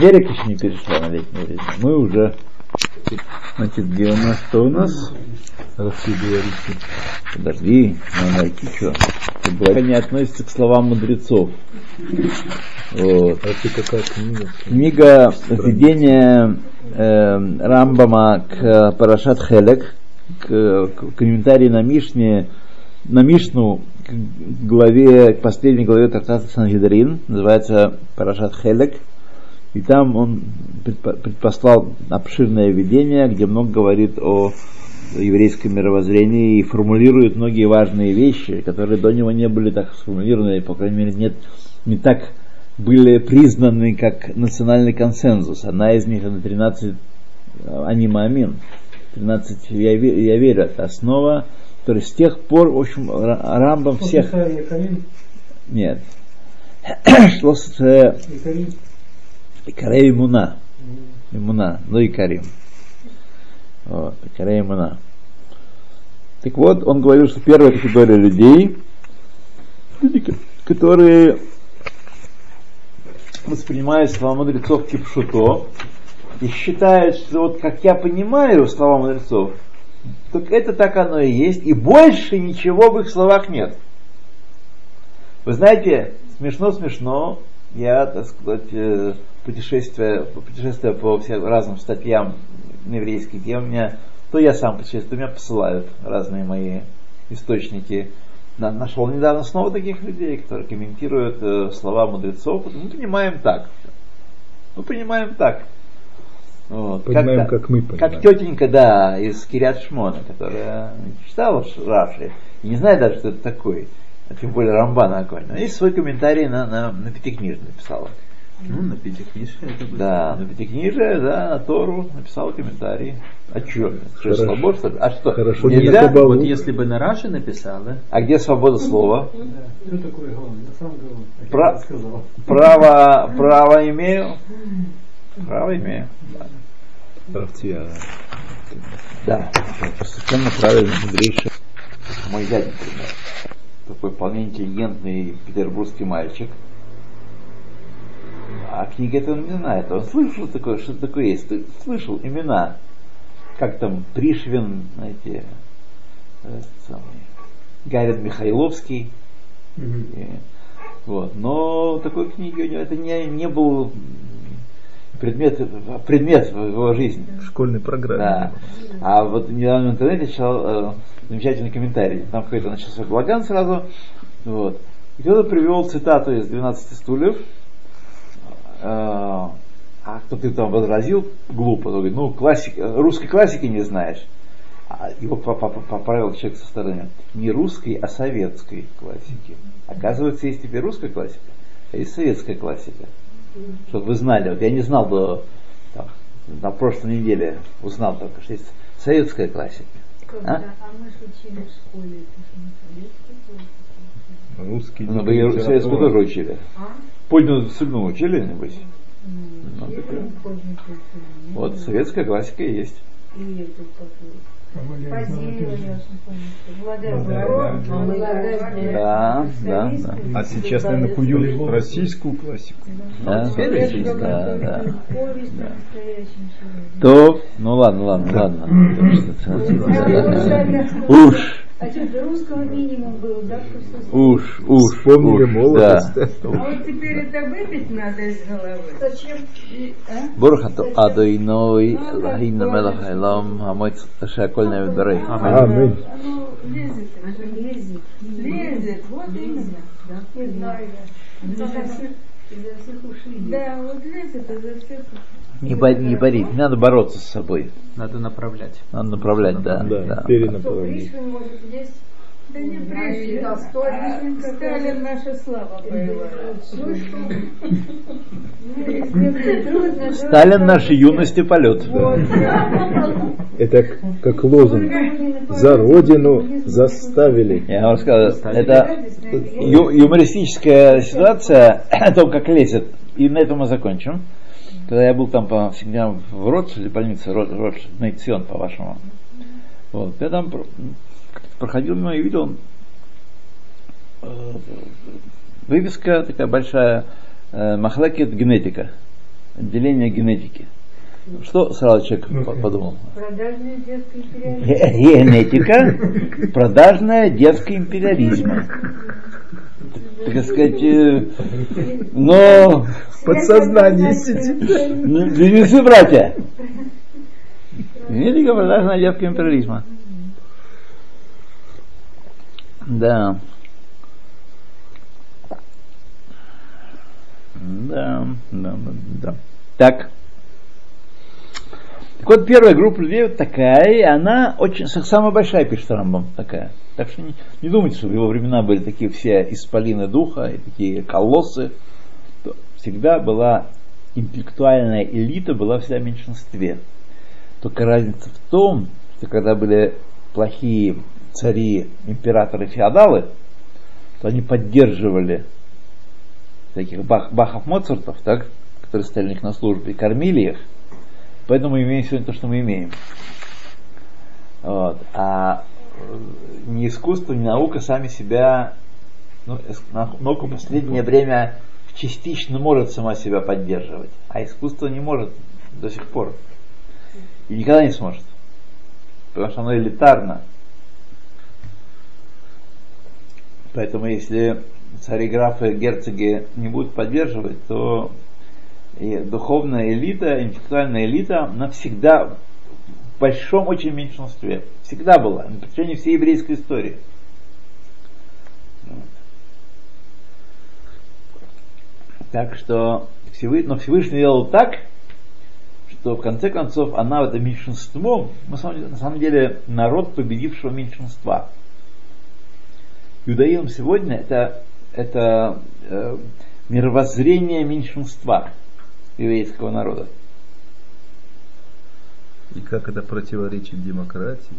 Америка еще не перешла на летнее время. Мы уже Значит, где у нас? Что у нас? Рассудуарики. Подожди, надо найти что. Это не относится к словам мудрецов. Вот. А это какая книга? Книга введения э, Рамбама к Парашат Хелек, к, к комментарии на Мишне, на Мишну к главе, к последней главе трактата Сангидрин, называется Парашат Хелек. И там он предпослал обширное видение, где много говорит о еврейском мировоззрении и формулирует многие важные вещи, которые до него не были так сформулированы, по крайней мере, нет, не так были признаны как национальный консенсус. Одна из них это 13 анима амин. 13 я, я верю, это основа. То есть с тех пор, в общем, Рамбам всех... Нет. Шло с Икарей Имуна. Имуна, ну Икарим. Вот, Икарей Имуна. Так вот, он говорил, что первая категория людей, люди, которые воспринимают слова мудрецов кипшуто и считают, что вот как я понимаю слова мудрецов, так это так оно и есть, и больше ничего в их словах нет. Вы знаете, смешно-смешно, я, так сказать, э, путешествия, путешествия по всем разным статьям на еврейский, где у меня, то я сам путешествую, меня посылают разные мои источники. Нашел недавно снова таких людей, которые комментируют э, слова мудрецов. Мы понимаем так. Мы понимаем так. Вот. Понимаем, как, как мы понимаем. Как тетенька, да, из Кириат Шмона, которая читала Раши и не знает даже, что это такое. А тем более Рамбана Аконь. Есть свой комментарий на, на, на Пятикнижие написала. Ну, на Пятикнижие это будет. Да, на Пятикнижие, да, на Тору написал комментарий. А что? Что, слабо, что ли? А что? Хорошо, Нельзя? не Вот если бы на Раши написала, А где свобода слова? Что такое главное? На самом деле, как Про-. Право, право имею? Право имею. Да. Да, совершенно правильно, мудрейший. Мой дядя, например, такой вполне интеллигентный петербургский мальчик. А книги это он не знает. Он слышал такое, что такое есть. Слышал имена. Как там Пришвин, знаете, этот самый, Гарин Михайловский. И, вот. Но такой книги у него это не, не был предмет, предмет в его жизни. В школьной программе. Да. А вот недавно в интернете читал э, замечательный комментарий. Там какой-то начался балаган сразу. Вот. И кто-то привел цитату из 12 стульев. Э, а кто-то там возразил глупо. Он говорит, ну, классик, русской классики не знаешь. А его по- по- по- поправил человек со стороны. Не русской, а советской классики. Оказывается, есть теперь русская классика, а есть советская классика. Чтобы вы знали. Вот я не знал до там, на прошлой неделе узнал только, что есть советская классика. Когда, А? а мы же учили в школе, это же не советский был. Русский. Ну, вы советскую тоже учили. А? Позднюю сыгну учили, небось? Ну, Ну. Вот советская классика и есть. Ну, да, да. Да. А сейчас, наверное, куют российскую классику. Да, теперь да, есть, да. То, ну ладно, ладно, ладно. Уж, Русского минимум был, да? Уж, уж, Вспомнили уж, молодость. Да. А вот теперь это выбить надо из головы. Зачем? А? Бурхату адуйной ну, а лахинна ну, мелах элам хамойц шакольна ведбарей. Ну, Аминь. Оно лезет, лезет, лезет, вот именно. Не знаю я. Да, вот лезет изо всех. Не, бо- не борись, не надо бороться с собой. надо направлять. Надо направлять, да. Да, да. Кто Да не и Толстой, а Сталин наша слава боевая. Ну Сталин нашей юности полет. Это как лозунг. За родину заставили. Я вам сказал, это ю- юмористическая ситуация о том, как лезет. И на этом мы закончим. Когда я был там по всегда в Ротшильде, больнице Рот- Ротшильд, Нейцион, по-вашему. Вот, я там проходил мимо и видел э, вывеска такая большая, э, Махлекет генетика. отделение генетики. Что сразу человек по- подумал? Продажная детская империализм. Ге- Генетика, продажная детский империализм. Так сказать, э, но Подсознание сидит. ну, близнецы братья. Генетика, продажная детского империализма. Да. Да, да, да, да. Так. Так вот, первая группа людей вот такая, и она очень, самая большая, пишет Рамбам, такая. Так что не, не думайте, что в его времена были такие все исполины духа и такие колоссы. Всегда была интеллектуальная элита, была всегда в меньшинстве. Только разница в том, что когда были плохие цари, императоры, феодалы, то они поддерживали таких бах, бахов Моцартов, так, которые стояли у них на службе, и кормили их. Поэтому мы имеем сегодня то, что мы имеем. Вот. А э, ни искусство, ни наука сами себя, ну, наука в последнее время частично может сама себя поддерживать, а искусство не может до сих пор. И никогда не сможет. Потому что оно элитарно. Поэтому если цари, графы, герцоги не будут поддерживать, то и духовная элита, интеллектуальная элита навсегда в большом очень меньшинстве. Всегда была, на протяжении всей еврейской истории. Так что Всевышний, но Всевышний делал так, что в конце концов она, это меньшинство, на самом деле народ победившего меньшинства. Иудаизм сегодня это, это э, мировоззрение меньшинства еврейского народа. И как это противоречит демократии?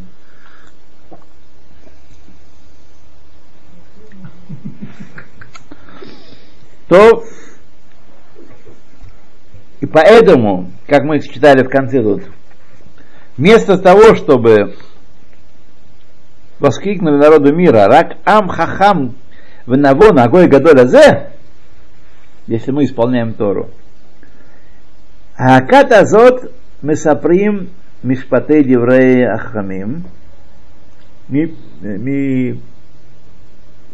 То и поэтому, как мы читали в конце тут, вместо того, чтобы воскликнули народу мира, рак ам хахам в навон агой гадоль азе, если мы исполняем Тору, Акат азот месаприм мишпатей диврей ахамим, ми- ми-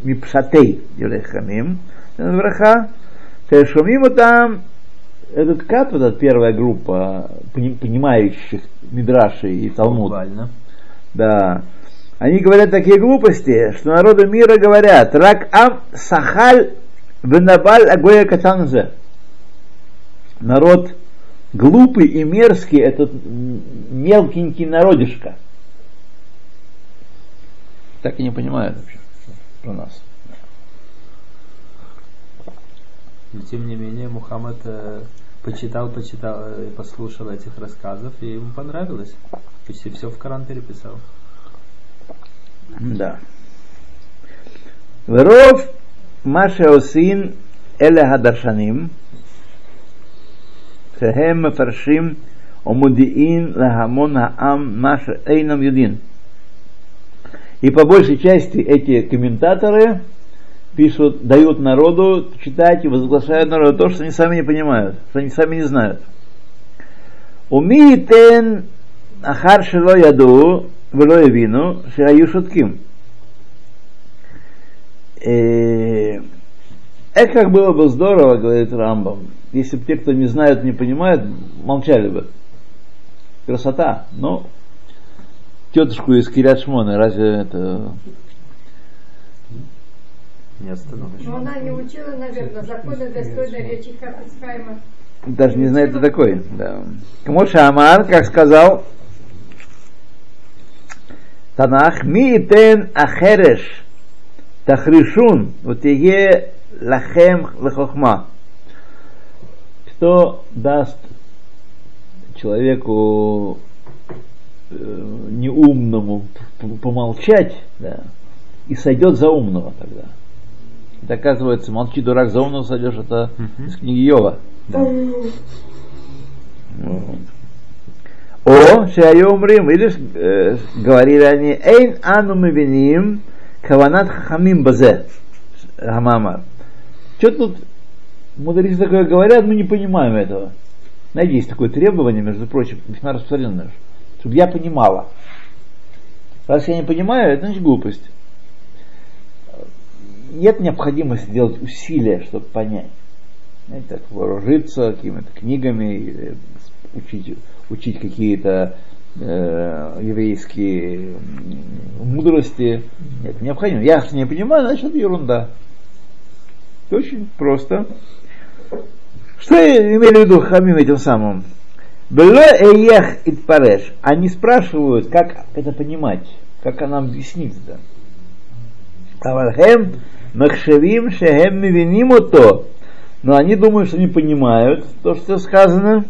мипшатей диврей ахамим, враха, шумим там этот кат, вот эта первая группа пони- понимающих Мидраши и Талмуд, Буквально. да, они говорят такие глупости, что народу мира говорят, рак ам сахаль венабаль агоя катанзе. Народ глупый и мерзкий, этот мелкенький народишко. Так и не понимают вообще что про нас. Но тем не менее Мухаммад э, почитал, почитал, э, послушал этих рассказов, и ему понравилось. Почти все в Коран переписал. Да. Веров Машеосин Эле Хадаршаним Шехем фаршим Омудиин Лахамон Хаам Маша Эйнам Юдин. И по большей части эти комментаторы пишут, дают народу читать и возглашают народу то, что они сами не понимают, что они сами не знают. Умитен Ахар Шило Яду ולא הבינו שהיו שותקים. Э, Это как было бы здорово, говорит Рамбам, если бы те, кто не знают, не понимают, молчали бы. Красота. Но тетушку из Кирят Шмона, разве это... Не остановишь. Но она не учила, наверное, законы достойной речи Хафицхайма. Даже не знает, кто такой. Да. Кмоша Амар, как сказал Танах, ми тен ахереш тахришун утие лахем лехохма. Кто даст человеку э, неумному помолчать, да, и сойдет за умного тогда. Это оказывается, молчи, дурак, за умного сойдешь, это из книги Йова. Вот. О, шею умрим, видишь, говорили они, эйн ану мы виним, каванат хамим базе, хамамар. Что тут мудрецы такое говорят, мы не понимаем этого. Знаете, есть такое требование, между прочим, весьма распространенное, чтобы я понимала. Раз я не понимаю, это значит глупость. Нет необходимости делать усилия, чтобы понять. Знаете, так вооружиться какими-то книгами или учить учить какие-то э, еврейские мудрости. Нет, необходимо. Я не понимаю, значит это ерунда. Это очень просто. Что имели в виду Хамим этим самым? Было эех и пареш. Они спрашивают, как это понимать, как нам объяснить это. Авархем махшевим шехем мивиним то. Но они думают, что не понимают то, что сказано.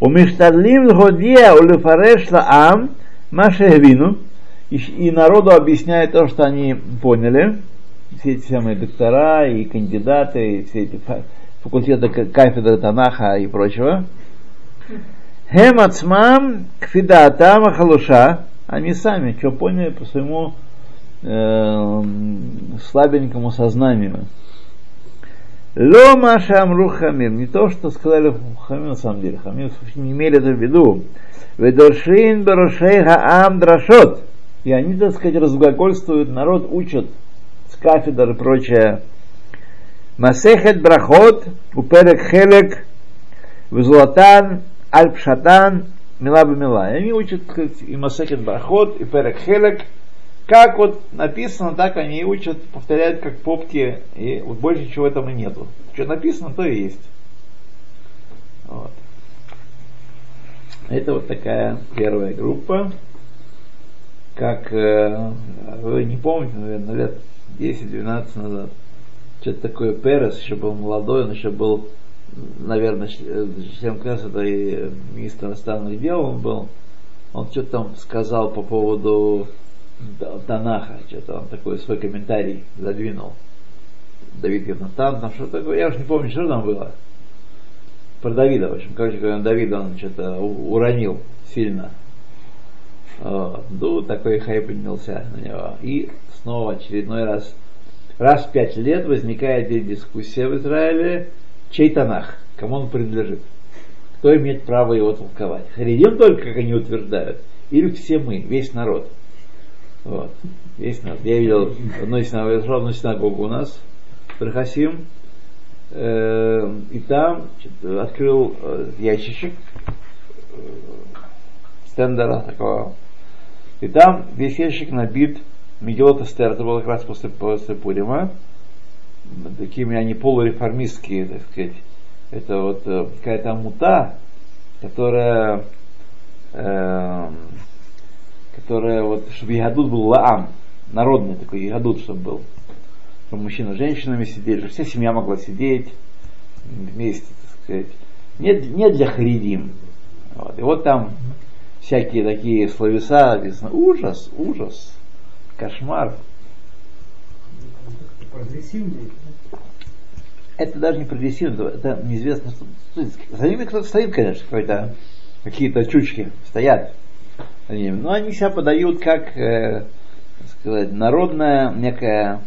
У миштарлим годия у лефареш лаам машехвину. И народу объясняют то, что они поняли. Все эти самые доктора и кандидаты, и все эти факультета кафедры Танаха и прочего. Хем ацмам кфидатам халуша. Они сами, что поняли по своему э, слабенькому сознанию. Лома шамру хамим. Не то, что сказали хамим на самом деле. Хамим не имели это в виду. Ведоршин барошей хаам драшот. И они, так сказать, разглагольствуют, народ учат с кафедр и прочее. Масехет брахот, уперек хелек, визулатан, альпшатан, мила бы мила. И они учат сказать, и Масехет брахот, и перек хелек, как вот написано, так они и учат, повторяют как попки, и вот больше чего там и нету. Что написано, то и есть. Вот. Это вот такая первая группа. Как э, вы не помните, наверное, лет 10-12 назад, что-то такое Перес, еще был молодой, он еще был, наверное, член Кнессета и министр иностранных дел он был. Он что-то там сказал по поводу Танаха, что-то он такой свой комментарий задвинул. Давид Гернатан, там что-то такое, я уж не помню, что там было. Про Давида, в общем, короче говоря, Давида он что-то уронил сильно. Вот. Ну, такой хайп поднялся на него. И снова очередной раз раз в пять лет возникает здесь дискуссия в Израиле, чей Танах, кому он принадлежит. Кто имеет право его толковать? Харидим только, как они утверждают, или все мы, весь народ. Вот. Весь народ. Я видел одну синагогу, синагогу у нас, Прохасим, э, и там открыл э, ящичек э, стендера такого. И там весь ящик набит Мегилот Эстер, это было как раз после, после Пурима, такими они полуреформистские, так сказать. Это вот э, какая-то мута, которая, э, которая вот, чтобы Ягадут был лаам, народный такой Ягадут, чтобы был. Чтобы мужчина с женщинами сидели, чтобы вся семья могла сидеть вместе, так сказать. Не, не для харидим. Вот. И вот там всякие такие словеса, написано, ужас, ужас кошмар. Прогрессивный. Это даже не прогрессивно, это неизвестно, что за ними кто-то стоит, конечно, какой-то, какие-то чучки стоят. Но они себя подают как, э, сказать, народная некая,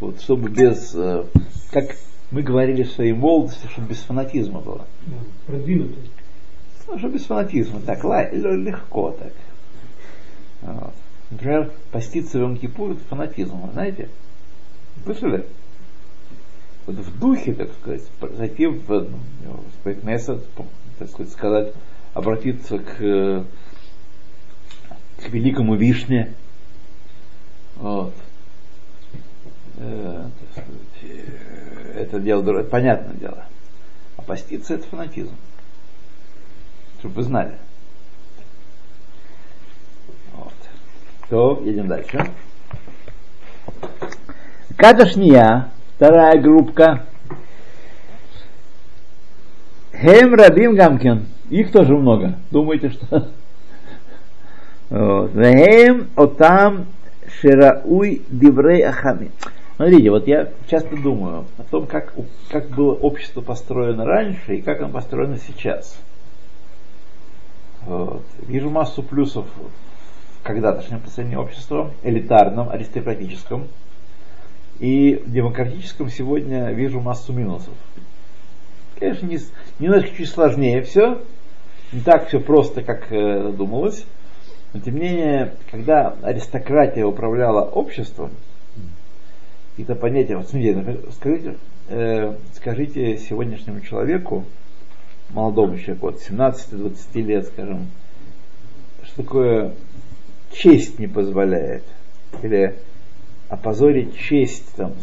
вот, чтобы без, э, как мы говорили в своей молодости, чтобы без фанатизма было. Продвинутый. Ну, чтобы без фанатизма, так, легко так. Вот. Например, поститься в Йом-Кипур это фанатизм, вы знаете? Слышали? Вот в духе, так сказать, зайти в, в Месяц, так сказать, сказать, обратиться к, к великому Вишне. Вот. Э, это дело, это понятное дело. А поститься это фанатизм. Чтобы вы знали. То, едем дальше. Каташния, вторая группка. Хем Рабим Гамкин. Их тоже много. Думаете, что? Вот. Хем Отам Ширауй Диврей Ахами. Смотрите, вот я часто думаю о том, как, как было общество построено раньше и как оно построено сейчас. Вот. Вижу массу плюсов когда-тошнем представлении общества, элитарном, аристократическом. И демократическом сегодня вижу массу минусов. Конечно, не, немножко чуть сложнее все. Не так все просто, как э, думалось. Но тем не менее, когда аристократия управляла обществом, это понятие, вот смотрите, скажите, э, скажите сегодняшнему человеку, молодому человеку, вот 17-20 лет, скажем, что такое честь не позволяет, или опозорить честь там,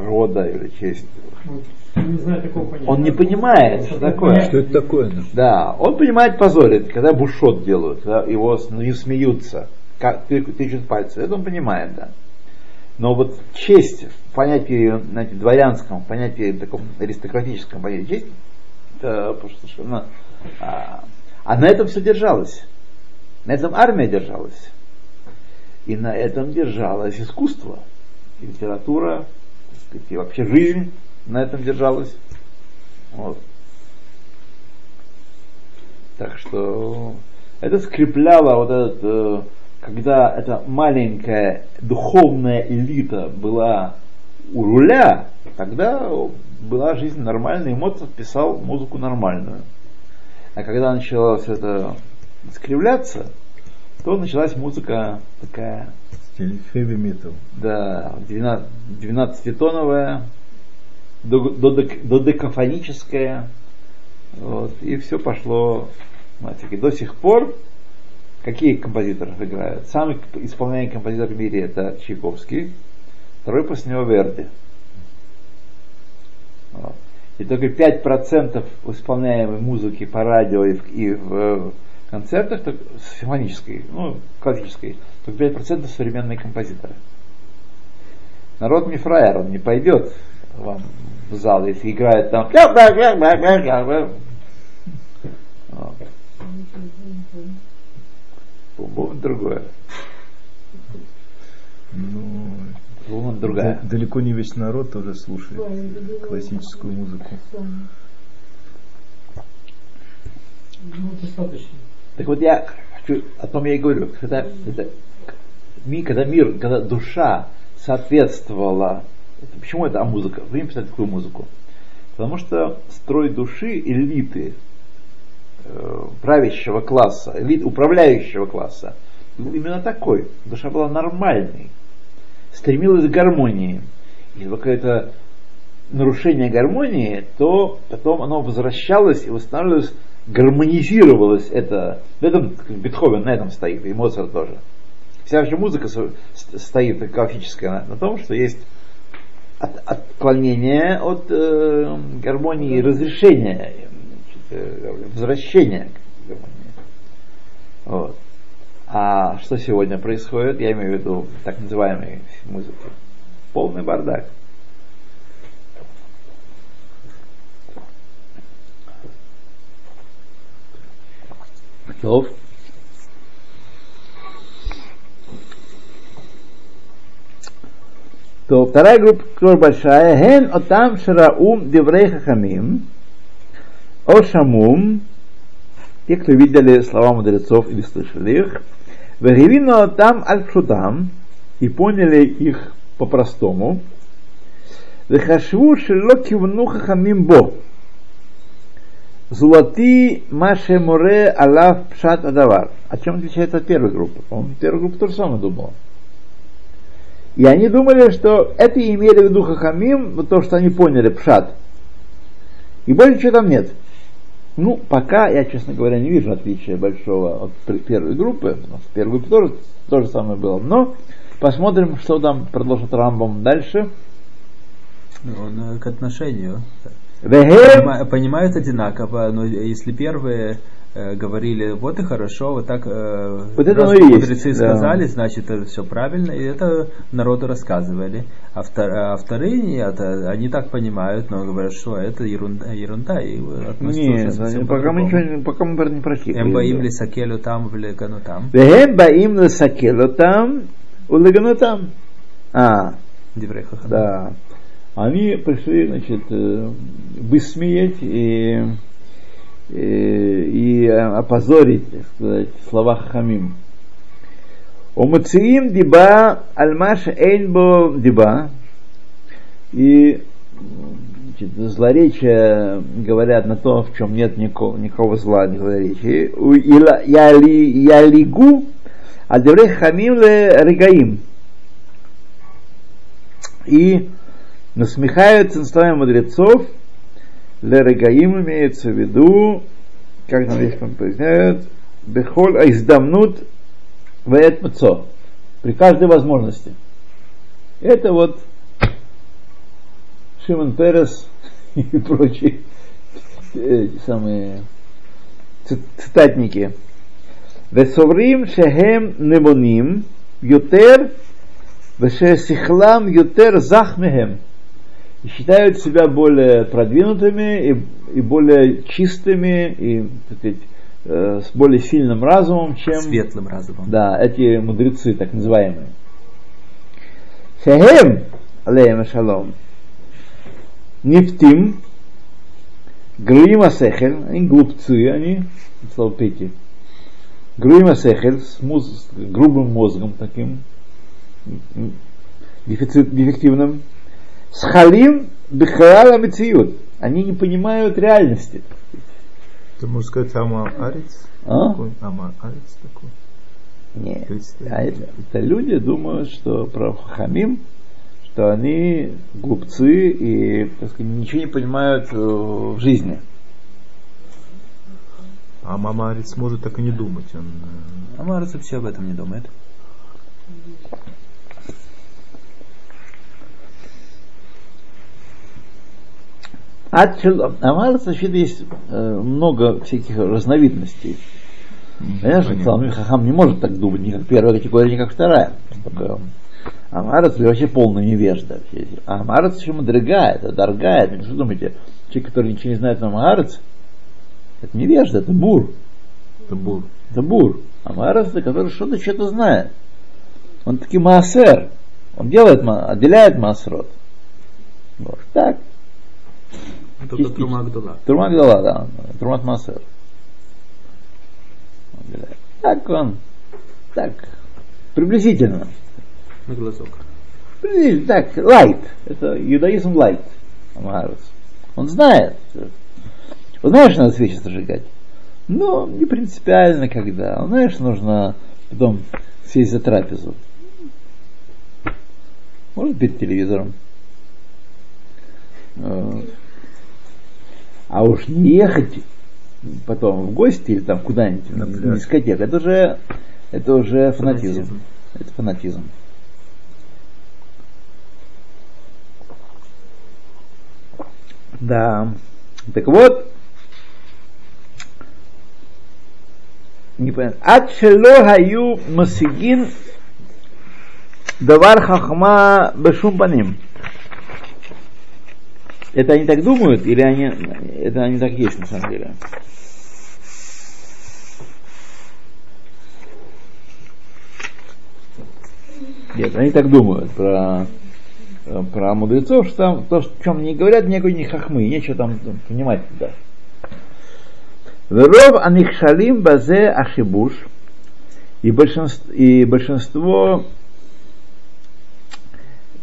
рода или честь. Вот, Не знаю. Он не понимает, что такое. Что это такое? да? Да, он понимает позорит, когда бушот делают, когда его не смеются, как тычут пальцы, это он понимает, да. Но вот честь в понятии, знаете, дворянском, в понятии таком аристократическом понятии честь, это просто совершенно... А, а на этом все держалось. На этом армия держалась. И на этом держалось искусство, и литература, сказать, и вообще жизнь на этом держалась. Вот. Так что это скрепляло вот этот, э, когда эта маленькая духовная элита была у руля, тогда была жизнь нормальная, и Моцарт писал музыку нормальную. А когда началось это скривляться, то началась музыка такая, Heavy metal. да, 12-тоновая, додекафоническая, вот, и все пошло нафиг. И до сих пор какие композиторов играют? Самый исполняемый композитор в мире это Чайковский, второй после него Верди. Вот. И только 5% исполняемой музыки по радио и в, и в концертах так, симфонической, ну, классической, только 5% современные композиторы. Народ не фраер, он не пойдет вам в зал, если играет там. Бум-бум другое. Ну, Бум другая. да- далеко не весь народ тоже слушает классическую музыку. Ну, достаточно. Так вот я хочу, о том я и говорю, когда, это, когда мир, когда душа соответствовала, почему это а музыка? Вы не такую музыку. Потому что строй души элиты э, правящего класса, элит, управляющего класса, был именно такой. Душа была нормальной, стремилась к гармонии. Если какое-то нарушение гармонии, то потом оно возвращалось и восстанавливалось, гармонизировалось это. На этом Бетховен на этом стоит, и Моцарт тоже. Вся вообще музыка стоит классическая на, на том, что есть от- отклонение от э, гармонии разрешения, значит, э, возвращения к гармонии. Вот. А что сегодня происходит, я имею в виду так называемой музыки, полный бардак. слов. То вторая группа, которая большая, «Ген отам шараум деврей хахамим, ошамум», те, кто видели слова мудрецов или слышали их, «вегивино там альпшутам», и поняли их по-простому, «вехашву шелокивну хамим бо», Зулати Маше Море Алав Пшат Адавар. О чем отличается от первой группы? По-моему, первая группа то же самое думала. И они думали, что это имели в виду Хахамим, то, что они поняли, Пшат. И больше ничего там нет. Ну, пока я, честно говоря, не вижу отличия большого от первой группы. У нас в первой группе тоже то же самое было. Но посмотрим, что там продолжит Рамбом дальше. Он э, к отношению. Понимают одинаково, но если первые э, говорили, вот и хорошо, вот так э, вот это и мудрецы есть, сказали, да. значит это все правильно, и это народу рассказывали. А, втор, а вторые нет, они так понимают, но говорят, что это ерунда, ерунда и Нет, да, пока, мы ничего, пока мы не против. Эм баим ли сакелю там, в легану там. Вехем баим ли там, у легану там. А. Да. Они пришли, значит, э, высмеять и, и, и опозорить, так сказать, слова Хамим. Умациим диба альмаш эйнбо диба. И значит, злоречия говорят на то, в чем нет никакого, никакого зла, ни злоречия. Ялигу адеврей хамим ле регаим. И насмехаются над словами мудрецов, ле регаим имеется в виду, как на английском поясняют, бехоль айздамнут веет мцо. При каждой возможности. Это вот Шимон Перес и прочие э, самые ци- цитатники. Весоврим шехем немоним ютер вешесихлам ютер захмехем. Считают себя более продвинутыми и, и более чистыми и так сказать, э, с более сильным разумом, чем Светлым разумом. да, эти мудрецы, так называемые. Шехем, алейхим шалом, нефтим, груима сехель, они глупцы, они, слово пейте, груима сехель, с, муз- с грубым мозгом таким, дефицит, дефективным, с халим бихарала мециют, они не понимают реальности. Ты можешь сказать Ама Арец? А? Такой? Ама Арец такой? Нет. А это, это люди думают, что про Хахамим, что они глупцы и так сказать, ничего не понимают э, в жизни. А Мама Арец может так и не думать. Он, э, А Марс вообще об этом не думает. Амар, значит, есть э, много всяких разновидностей. Понятно. Талмит Хахам не может так думать, ни как первая категория, ни как вторая. Амарец вообще полный невежда. А Амарец еще мудрыга, это что думаете, человек, который ничего не знает на Амарец, это невежда, это бур. это бур. Это бур. Амарец, это который что-то что-то знает. Он таки маасер. Он делает, отделяет маасрот. Вот так. Только. Трума Гдула. Турма Гдала, да. Турмат Масер. Так он, так, приблизительно. На глазок. Приблизительно, так, лайт. Это юдаизм лайт. Он знает. Он знает, что надо свечи зажигать. Но не принципиально когда. Он знает, что нужно потом сесть за трапезу. Может перед телевизором. Вот. А уж не ехать потом в гости или там куда-нибудь на, на дискотеку, это уже, это уже фанатизм. Фанатизм. Это фанатизм. Да. Так вот, не понятно. Ад шело хаю масигин давар хахма бешум паним. Это они так думают, или они, это они так есть на самом деле? Нет, они так думают про, про мудрецов, что там то, о чем они говорят, никакой не хахмы, нечего там понимать да. Веров анихшалим базе ашибуш и большинство, и большинство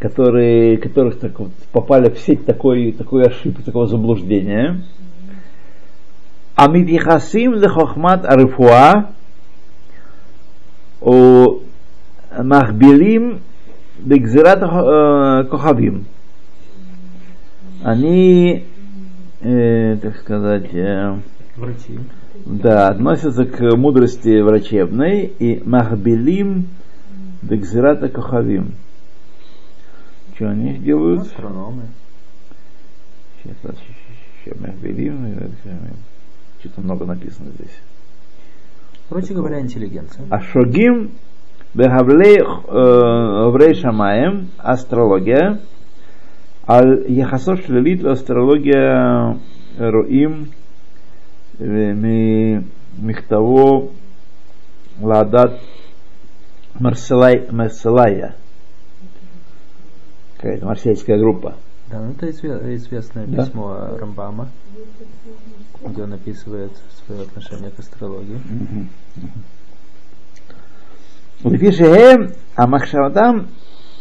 которые, которых так вот попали в сеть такой, такой ошибки, такого заблуждения. Амидихасим лехохмат арифуа у махбилим бегзират э, кохавим. Они, э, так сказать, э, Врачи. да, относятся к мудрости врачебной и махбилим бегзирата кохавим. Что они делают? Астрономы. Сейчас, сейчас, махбилим, э, что-то много написано здесь. Короче говоря, интеллигенция. Ашогим бехавлей э, Оврей Шамаем, астрология, ал яхасов шлелит астрология роим э, ми- михтаво ладат Марселая какая-то марсельская группа. Да, ну это известное да? письмо Рамбама, где он описывает свое отношение к астрологии. Лефишеем, «Эм, а Махшавадам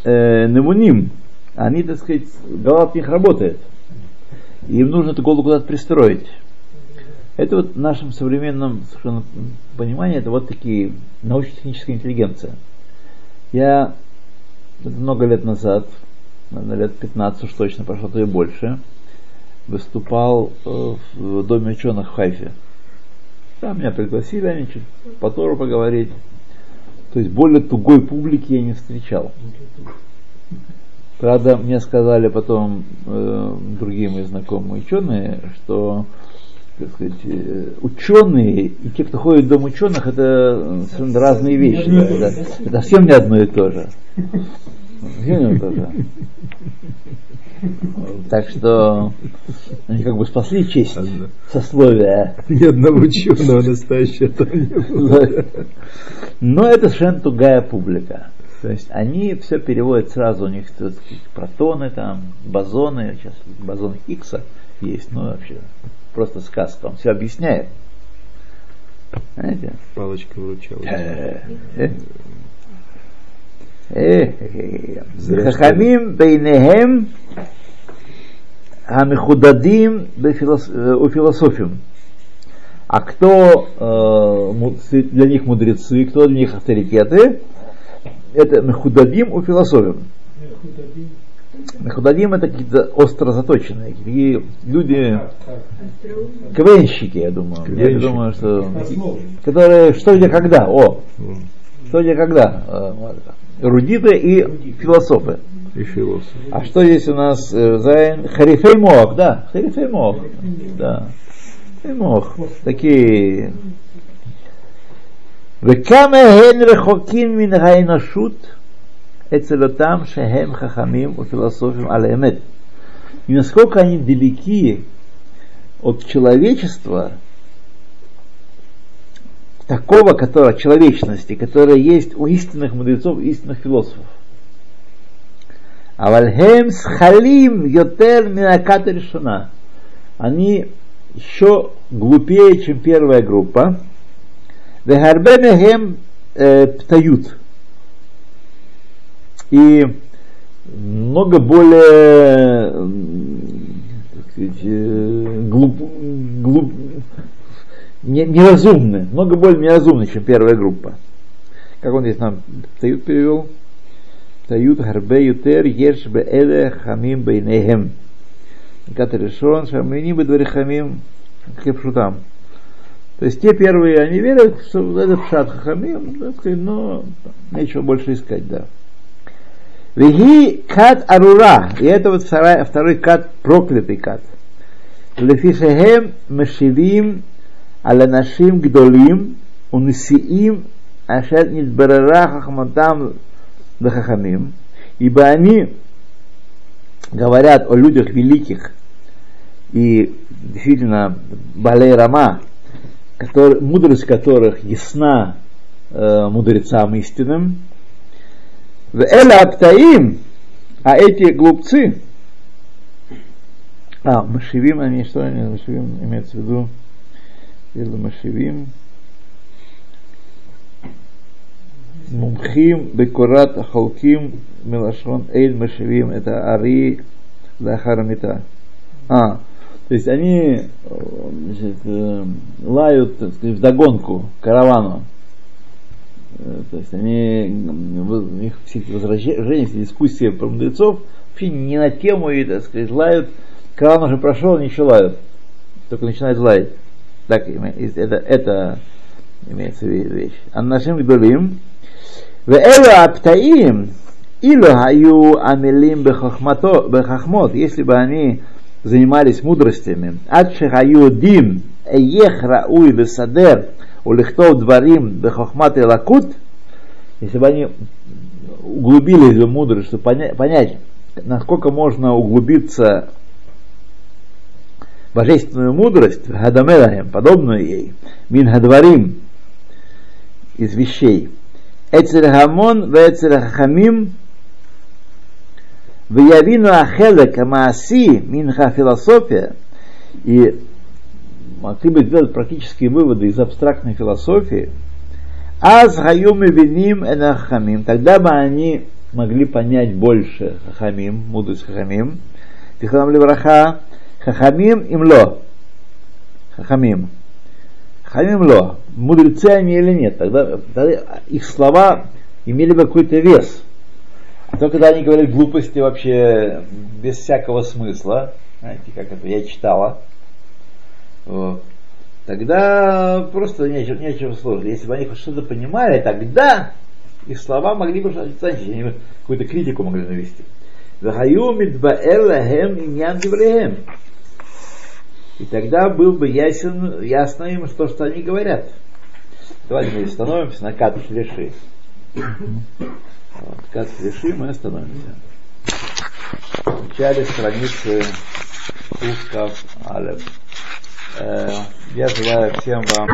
э, Немуним, они, так сказать, голова от них работает. Им нужно эту голову куда-то пристроить. Это вот в нашем современном понимании, это вот такие научно-техническая интеллигенция. Я много лет назад наверное, лет 15 уж точно прошло, то и больше, выступал э, в Доме ученых в Хайфе. Там меня пригласили, они чуть по Тору поговорить. То есть более тугой публики я не встречал. Правда, мне сказали потом э, другие мои знакомые ученые, что так сказать, э, ученые и те, кто ходит в дом ученых, это совершенно разные вещи. Это, это совсем не одно и то же. Совсем не одно и то же. Так что они как бы спасли честь сословия. Ни одного ученого настоящего там не было. Но это совершенно тугая публика. То есть они все переводят сразу, у них протоны там, бозоны, сейчас бозон Хиггса есть, но вообще просто сказка, он все объясняет. Знаете? Палочка вручала. חכמים ביניהם המחודדים ופילוסופים. А кто э, для них мудрецы, кто для них авторитеты, это мехудадим у философим. Мехудадим это какие-то остро заточенные, такие люди, КВНщики, я думаю. Я думаю, что которые что где когда, о, что где когда, э, эрудиты и философы. И философ. А что здесь у нас э, Зайн? Харифей Мох, да, Харифей Мох, да. Харифей Мох, такие וכמה הן רחוקים מן האנושות אצל אותם שהם חכמים ופילוסופים על האמת. И насколько они далеки от человечества, такого, которого, человечности, которая есть у истинных мудрецов, истинных философов. Авальхем схалим йотер минаката. Они еще глупее, чем первая группа. Вехарбе мехем птают. И много более сказать, глуп, глуп, не, неразумны, много более неразумны, чем первая группа. Как он здесь нам Тают перевел? Тают харбе ютер еш бе эле хамим бейнехем. Кат решон шамини бе хамим кепшутам. То есть те первые, они верят, что это пшат так сказать, но нечего больше искать, да. Виги кат арура, и это вот второй, второй кат, проклятый кат. Лефишехем мешивим על אנשים גדולים ונשיאים אשר נתבררה חכמתם וחכמים, ибо они говорят о людях великих и действительно Балей Рама, который, мудрость которых ясна э, мудрецам истинным. В Эля Аптаим, а эти глупцы, а, Машивим, они что, они, Машивим имеется в виду, Иламашивим. Мумхим Бекурат Халким Милашон Эйль Машивим. Это Ари Лахармита. А, то есть они значит, э, лают так сказать, вдогонку каравану. Э, то есть они, их все эти возражения, дискуссии про мудрецов вообще не на тему и, так сказать, лают. Караван уже прошел, они еще лают. Только начинают лаять. Так, это, это имеется в виду вещь. Анашим гдолим. Веэла аптаим, илу хаю амилим бехахмот, если бы они занимались мудростями, ад шехаю дим, эех рауй бесадер, улихтов дворим бехахмат и лакут, если бы они углубились в мудрость, чтобы понять, насколько можно углубиться божественную мудрость, гадамелахем, подобную ей, мин гадварим, из вещей. Эцель хамон, вецель хахамим, Виявину ахелек амааси минха философия. И могли бы сделать практические выводы из абстрактной философии, аз хаюм виним энахамим, тогда бы они могли понять больше хахамим, мудрость хахамим, Тихлам Левраха, Хахамим имло. Хахамим. Хахамим ло. Мудрецы они или нет? Тогда, тогда их слова имели бы какой-то вес. А то, когда они говорили глупости вообще без всякого смысла, знаете, как это я читала, вот, тогда просто нечего, нечего слушать. Если бы они хоть что-то понимали, тогда их слова могли бы значить, они бы какую-то критику могли навести. И тогда был бы ясен, ясно им, что, что они говорят. Давайте мы остановимся на кат реши. Вот, кат реши, мы остановимся. В начале страницы Кускав Алев. Э, Я желаю всем вам